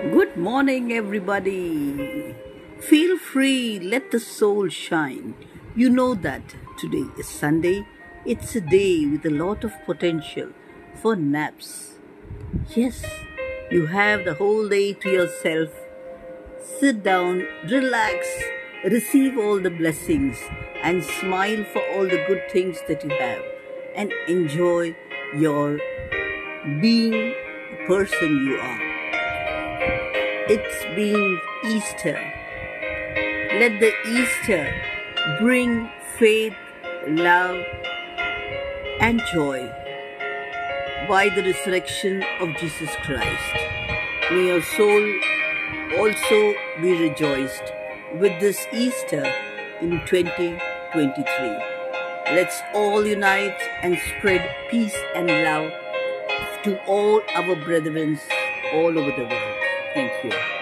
Good morning, everybody. Feel free, let the soul shine. You know that today is Sunday. It's a day with a lot of potential for naps. Yes, you have the whole day to yourself. Sit down, relax, receive all the blessings, and smile for all the good things that you have, and enjoy your being the person you are. It's been Easter. Let the Easter bring faith, love, and joy by the resurrection of Jesus Christ. May your soul also be rejoiced with this Easter in 2023. Let's all unite and spread peace and love to all our brethren all over the world. Thank you.